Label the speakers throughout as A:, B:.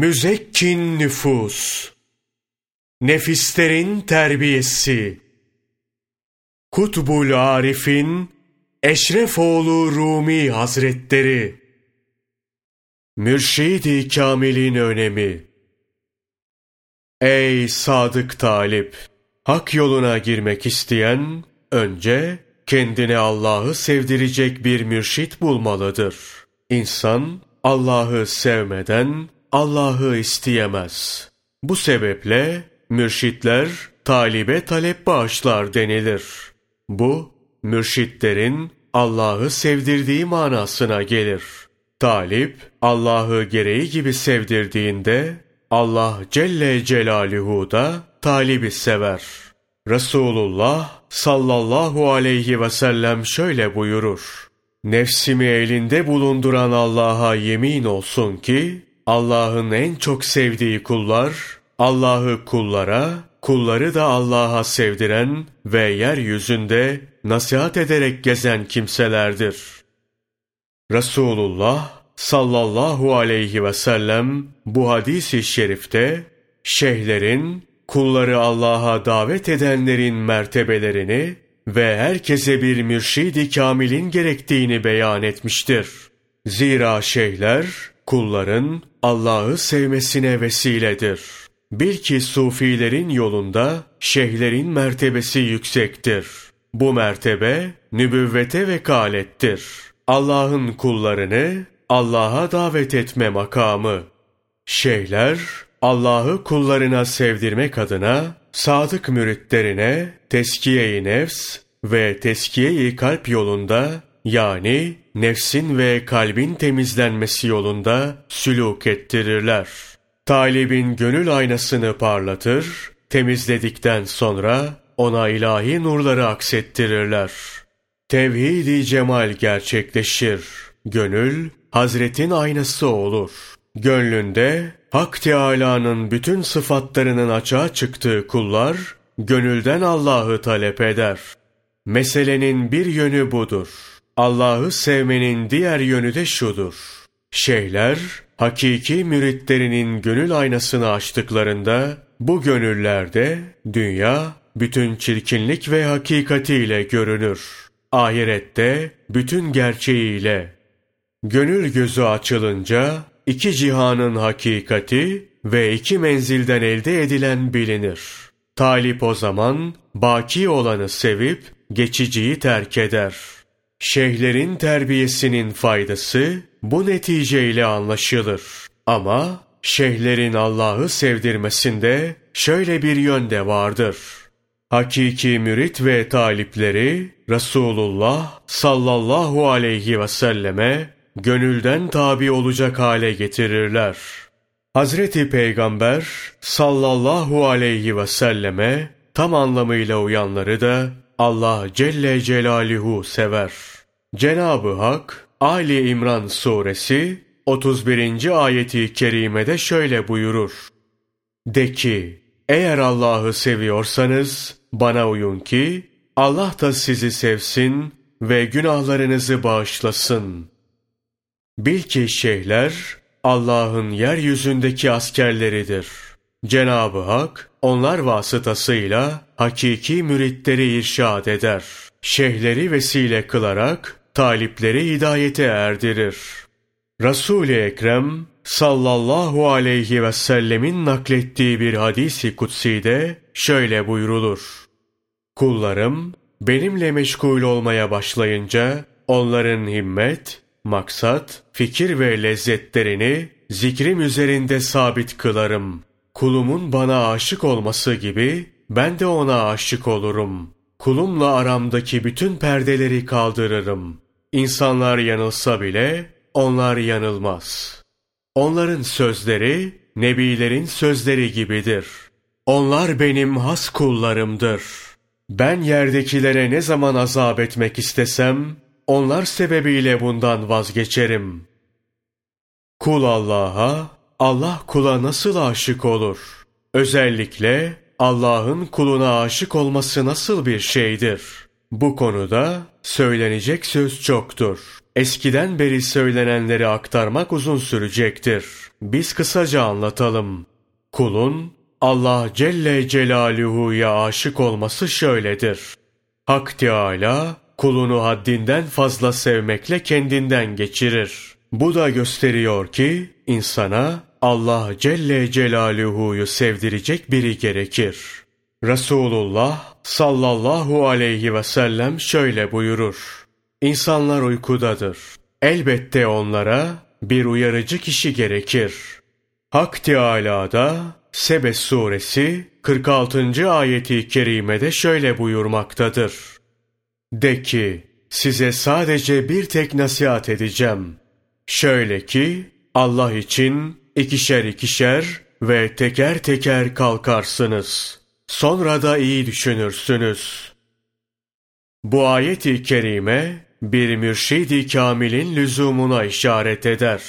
A: Müzekkin nüfus, nefislerin terbiyesi, Kutbul Arif'in Eşrefoğlu Rumi Hazretleri, Mürşid-i Kamil'in önemi, Ey sadık talip! Hak yoluna girmek isteyen, önce kendine Allah'ı sevdirecek bir mürşit bulmalıdır. İnsan, Allah'ı sevmeden Allah'ı isteyemez. Bu sebeple mürşitler talibe talep bağışlar denilir. Bu, mürşitlerin Allah'ı sevdirdiği manasına gelir. Talip, Allah'ı gereği gibi sevdirdiğinde, Allah Celle Celaluhu da talibi sever. Resulullah sallallahu aleyhi ve sellem şöyle buyurur. Nefsimi elinde bulunduran Allah'a yemin olsun ki, Allah'ın en çok sevdiği kullar, Allah'ı kullara, kulları da Allah'a sevdiren ve yeryüzünde nasihat ederek gezen kimselerdir. Resulullah sallallahu aleyhi ve sellem bu hadisi şerifte şeyhlerin, kulları Allah'a davet edenlerin mertebelerini ve herkese bir mürşidi kamilin gerektiğini beyan etmiştir. Zira şeyhler, kulların Allah'ı sevmesine vesiledir. Bil ki sufilerin yolunda şeyhlerin mertebesi yüksektir. Bu mertebe nübüvvete vekalettir. Allah'ın kullarını Allah'a davet etme makamı. Şeyhler Allah'ı kullarına sevdirmek adına sadık müritlerine teskiye-i nefs ve teskiye-i kalp yolunda yani nefsin ve kalbin temizlenmesi yolunda sülûk ettirirler. Talibin gönül aynasını parlatır, temizledikten sonra ona ilahi nurları aksettirirler. Tevhid-i cemal gerçekleşir. Gönül, Hazretin aynası olur. Gönlünde Hak Teâlâ'nın bütün sıfatlarının açığa çıktığı kullar, gönülden Allah'ı talep eder. Meselenin bir yönü budur. Allah'ı sevmenin diğer yönü de şudur. Şeyhler, hakiki müritlerinin gönül aynasını açtıklarında, bu gönüllerde dünya, bütün çirkinlik ve hakikatiyle görünür. Ahirette, bütün gerçeğiyle. Gönül gözü açılınca, iki cihanın hakikati ve iki menzilden elde edilen bilinir. Talip o zaman, baki olanı sevip, geçiciyi terk eder. Şeyhlerin terbiyesinin faydası bu neticeyle anlaşılır. Ama şeyhlerin Allah'ı sevdirmesinde şöyle bir yönde vardır. Hakiki mürit ve talipleri Resulullah sallallahu aleyhi ve selleme gönülden tabi olacak hale getirirler. Hazreti Peygamber sallallahu aleyhi ve selleme tam anlamıyla uyanları da Allah Celle Celaluhu sever. Cenab-ı Hak Ali İmran suresi 31. ayeti kerimede şöyle buyurur. De ki, eğer Allah'ı seviyorsanız bana uyun ki Allah da sizi sevsin ve günahlarınızı bağışlasın. Bil ki şeyhler Allah'ın yeryüzündeki askerleridir. Cenab-ı Hak onlar vasıtasıyla hakiki müritleri irşad eder. Şeyhleri vesile kılarak talipleri hidayete erdirir. Resul-i Ekrem sallallahu aleyhi ve sellemin naklettiği bir hadisi kutsi'de şöyle buyrulur. Kullarım benimle meşgul olmaya başlayınca onların himmet, maksat, fikir ve lezzetlerini zikrim üzerinde sabit kılarım. Kulumun bana aşık olması gibi ben de ona aşık olurum. Kulumla aramdaki bütün perdeleri kaldırırım. İnsanlar yanılsa bile onlar yanılmaz. Onların sözleri nebilerin sözleri gibidir. Onlar benim has kullarımdır. Ben yerdekilere ne zaman azap etmek istesem onlar sebebiyle bundan vazgeçerim. Kul Allah'a, Allah kula nasıl aşık olur? Özellikle Allah'ın kuluna aşık olması nasıl bir şeydir? Bu konuda söylenecek söz çoktur. Eskiden beri söylenenleri aktarmak uzun sürecektir. Biz kısaca anlatalım. Kulun Allah Celle Celaluhu'ya aşık olması şöyledir. Hak Teâlâ kulunu haddinden fazla sevmekle kendinden geçirir. Bu da gösteriyor ki insana Allah Celle Celaluhu'yu sevdirecek biri gerekir. Resulullah sallallahu aleyhi ve sellem şöyle buyurur. İnsanlar uykudadır. Elbette onlara bir uyarıcı kişi gerekir. Hak Teâlâ'da Sebe suresi 46. ayeti kerimede şöyle buyurmaktadır. De ki, size sadece bir tek nasihat edeceğim. Şöyle ki, Allah için ikişer ikişer ve teker teker kalkarsınız. Sonra da iyi düşünürsünüz. Bu ayeti kerime bir mürşidi kamilin lüzumuna işaret eder.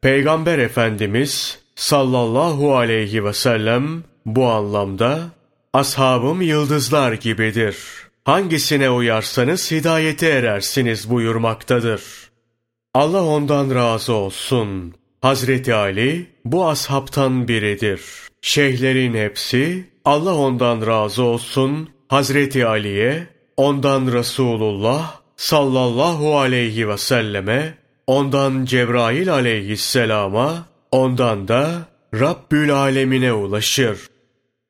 A: Peygamber Efendimiz sallallahu aleyhi ve sellem bu anlamda ashabım yıldızlar gibidir. Hangisine uyarsanız hidayete erersiniz buyurmaktadır. Allah ondan razı olsun. Hazreti Ali bu ashabtan biridir. Şeyhlerin hepsi Allah ondan razı olsun Hazreti Ali'ye, ondan Resulullah sallallahu aleyhi ve selleme, ondan Cebrail aleyhisselama, ondan da Rabbül alemine ulaşır.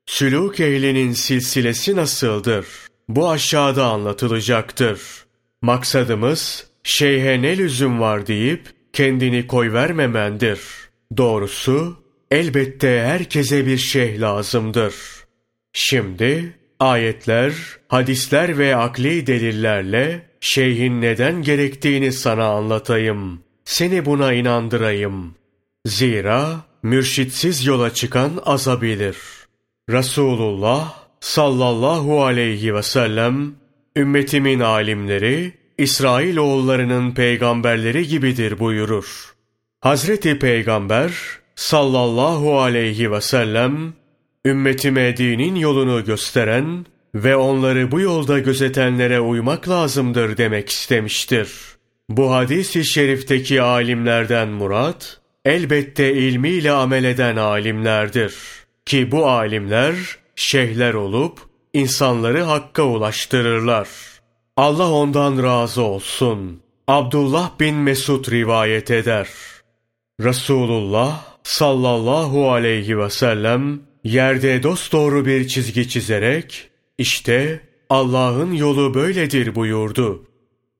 A: Sülûk ehlinin silsilesi nasıldır? Bu aşağıda anlatılacaktır. Maksadımız, şeyhe ne lüzum var deyip kendini koy vermemendir. Doğrusu, elbette herkese bir şeyh lazımdır. Şimdi, ayetler, hadisler ve akli delillerle şeyhin neden gerektiğini sana anlatayım. Seni buna inandırayım. Zira mürşitsiz yola çıkan azabilir. Resulullah sallallahu aleyhi ve sellem ümmetimin alimleri İsrail oğullarının peygamberleri gibidir buyurur. Hazreti Peygamber sallallahu aleyhi ve sellem ümmetime dinin yolunu gösteren ve onları bu yolda gözetenlere uymak lazımdır demek istemiştir. Bu hadis-i şerifteki alimlerden murat, elbette ilmiyle amel eden alimlerdir. Ki bu alimler şeyhler olup insanları hakka ulaştırırlar. Allah ondan razı olsun. Abdullah bin Mesud rivayet eder. Resulullah sallallahu aleyhi ve sellem yerde dosdoğru bir çizgi çizerek işte Allah'ın yolu böyledir buyurdu.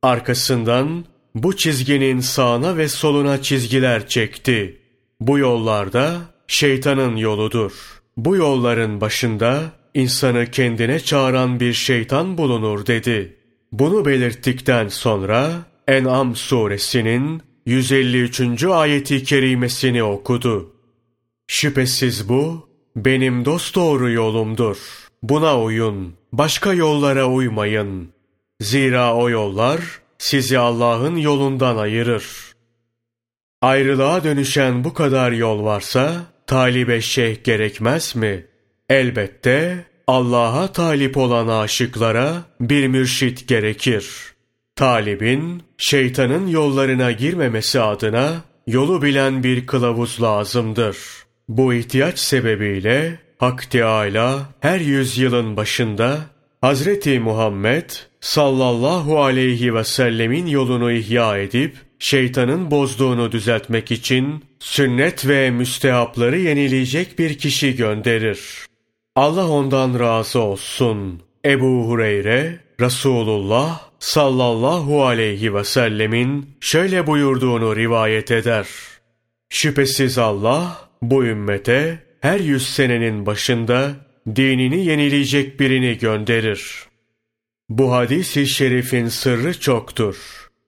A: Arkasından bu çizginin sağına ve soluna çizgiler çekti. Bu yollarda şeytanın yoludur. Bu yolların başında insanı kendine çağıran bir şeytan bulunur dedi. Bunu belirttikten sonra En'am suresinin 153. ayeti kerimesini okudu. Şüphesiz bu benim dosdoğru yolumdur. Buna uyun, başka yollara uymayın. Zira o yollar sizi Allah'ın yolundan ayırır. Ayrılığa dönüşen bu kadar yol varsa talibe şeyh gerekmez mi? Elbette Allah'a talip olan aşıklara bir mürşit gerekir. Talibin şeytanın yollarına girmemesi adına yolu bilen bir kılavuz lazımdır. Bu ihtiyaç sebebiyle Hak Teâlâ her yüzyılın başında Hazreti Muhammed sallallahu aleyhi ve sellemin yolunu ihya edip şeytanın bozduğunu düzeltmek için sünnet ve müstehapları yenileyecek bir kişi gönderir. Allah ondan razı olsun. Ebu Hureyre, Resulullah sallallahu aleyhi ve sellemin şöyle buyurduğunu rivayet eder. Şüphesiz Allah bu ümmete her yüz senenin başında dinini yenileyecek birini gönderir. Bu hadis-i şerifin sırrı çoktur.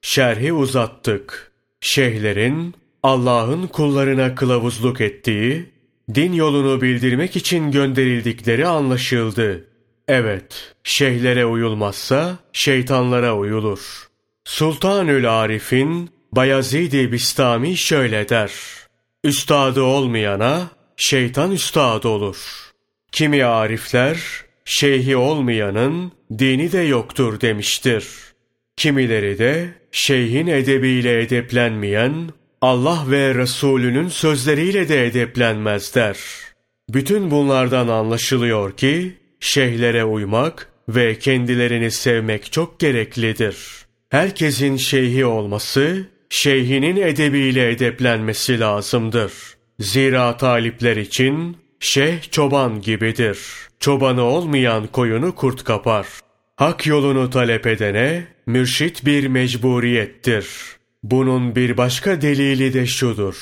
A: Şerhi uzattık. Şeyhlerin Allah'ın kullarına kılavuzluk ettiği, din yolunu bildirmek için gönderildikleri anlaşıldı. Evet, şeyhlere uyulmazsa şeytanlara uyulur. Sultanül Arif'in Bayezid-i Bistami şöyle der. Üstadı olmayana şeytan üstadı olur. Kimi arifler, şeyhi olmayanın dini de yoktur demiştir. kimileri de şeyhin edebiyle edeplenmeyen, Allah ve Resulünün sözleriyle de edeplenmezler. Bütün bunlardan anlaşılıyor ki, şeyhlere uymak ve kendilerini sevmek çok gereklidir. Herkesin şeyhi olması, şeyhinin edebiyle edeplenmesi lazımdır. Zira talipler için şeyh çoban gibidir. Çobanı olmayan koyunu kurt kapar. Hak yolunu talep edene mürşit bir mecburiyettir. Bunun bir başka delili de şudur.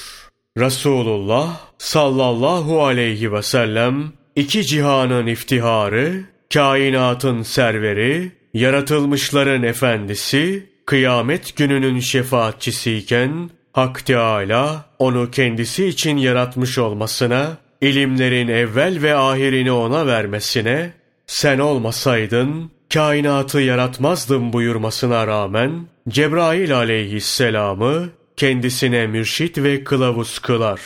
A: Resulullah sallallahu aleyhi ve sellem iki cihanın iftiharı, kainatın serveri, yaratılmışların efendisi, kıyamet gününün şefaatçisiyken Hak Teâlâ onu kendisi için yaratmış olmasına, ilimlerin evvel ve ahirini ona vermesine, sen olmasaydın kainatı yaratmazdım buyurmasına rağmen Cebrail aleyhisselamı kendisine mürşit ve kılavuz kılar.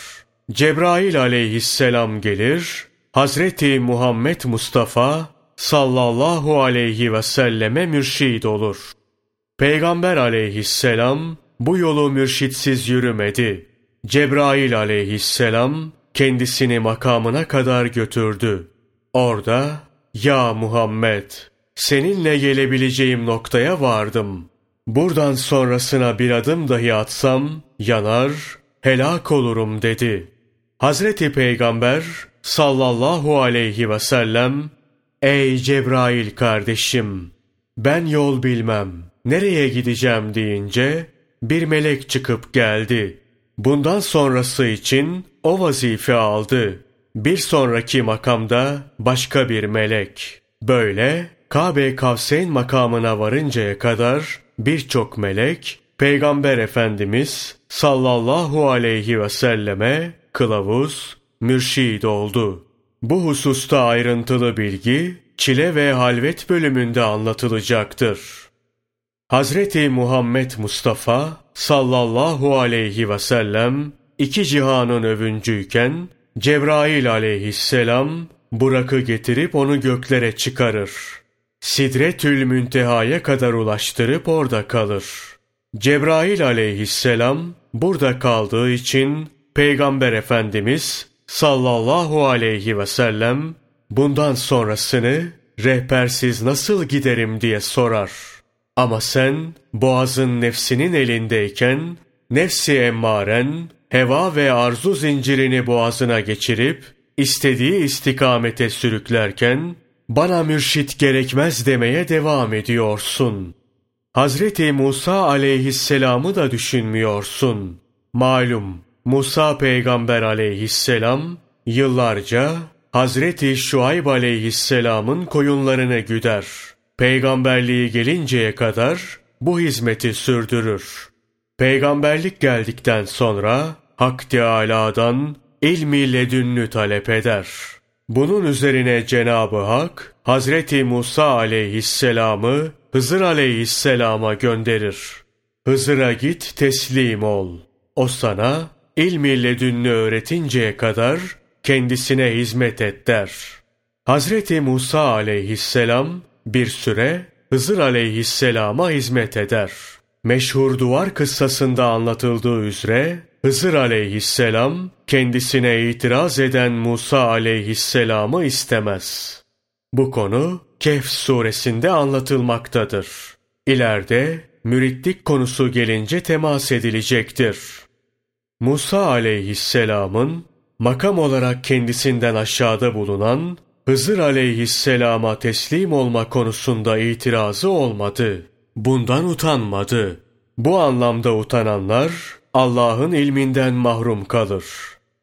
A: Cebrail aleyhisselam gelir, Hazreti Muhammed Mustafa sallallahu aleyhi ve selleme mürşid olur. Peygamber aleyhisselam bu yolu mürşitsiz yürümedi. Cebrail aleyhisselam kendisini makamına kadar götürdü. Orada, ya Muhammed, seninle gelebileceğim noktaya vardım. Buradan sonrasına bir adım dahi atsam, yanar, helak olurum dedi. Hazreti Peygamber sallallahu aleyhi ve sellem, Ey Cebrail kardeşim, ben yol bilmem, nereye gideceğim deyince, bir melek çıkıp geldi. Bundan sonrası için o vazife aldı. Bir sonraki makamda başka bir melek. Böyle Kabe Kavseyn makamına varıncaya kadar birçok melek Peygamber Efendimiz sallallahu aleyhi ve selleme kılavuz, mürşid oldu. Bu hususta ayrıntılı bilgi çile ve halvet bölümünde anlatılacaktır. Hazreti Muhammed Mustafa sallallahu aleyhi ve sellem iki cihanın övüncüyken Cebrail aleyhisselam Burak'ı getirip onu göklere çıkarır. Sidretül Münteha'ya kadar ulaştırıp orada kalır. Cebrail aleyhisselam burada kaldığı için Peygamber Efendimiz sallallahu aleyhi ve sellem bundan sonrasını rehbersiz nasıl giderim diye sorar. Ama sen boğazın nefsinin elindeyken nefsi emmaren heva ve arzu zincirini boğazına geçirip istediği istikamete sürüklerken bana mürşit gerekmez demeye devam ediyorsun. Hazreti Musa aleyhisselamı da düşünmüyorsun. Malum Musa peygamber aleyhisselam yıllarca Hazreti Şuayb aleyhisselamın koyunlarını güder. Peygamberliği gelinceye kadar bu hizmeti sürdürür. Peygamberlik geldikten sonra Hak Teâlâ'dan ilmi ledünlü talep eder. Bunun üzerine Cenab-ı Hak, Hazreti Musa aleyhisselamı Hızır aleyhisselama gönderir. Hızır'a git teslim ol. O sana ilmi ledünlü öğretinceye kadar kendisine hizmet et der. Hazreti Musa aleyhisselam bir süre Hızır aleyhisselama hizmet eder. Meşhur duvar kıssasında anlatıldığı üzere Hızır aleyhisselam kendisine itiraz eden Musa aleyhisselamı istemez. Bu konu Kehf suresinde anlatılmaktadır. İleride müritlik konusu gelince temas edilecektir. Musa aleyhisselamın makam olarak kendisinden aşağıda bulunan Hızır aleyhisselama teslim olma konusunda itirazı olmadı. Bundan utanmadı. Bu anlamda utananlar Allah'ın ilminden mahrum kalır.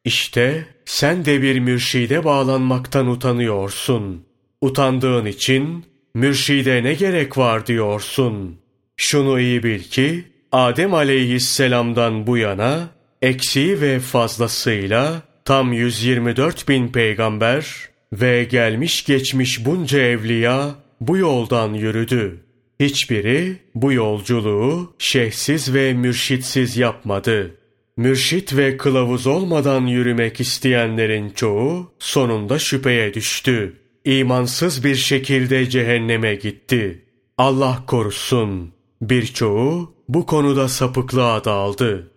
A: İşte sen de bir mürşide bağlanmaktan utanıyorsun. Utandığın için mürşide ne gerek var diyorsun. Şunu iyi bil ki Adem aleyhisselamdan bu yana eksiği ve fazlasıyla tam 124 bin peygamber ve gelmiş geçmiş bunca evliya bu yoldan yürüdü. Hiçbiri bu yolculuğu şeyhsiz ve mürşitsiz yapmadı. Mürşit ve kılavuz olmadan yürümek isteyenlerin çoğu sonunda şüpheye düştü. İmansız bir şekilde cehenneme gitti. Allah korusun. Birçoğu bu konuda sapıklığa daldı.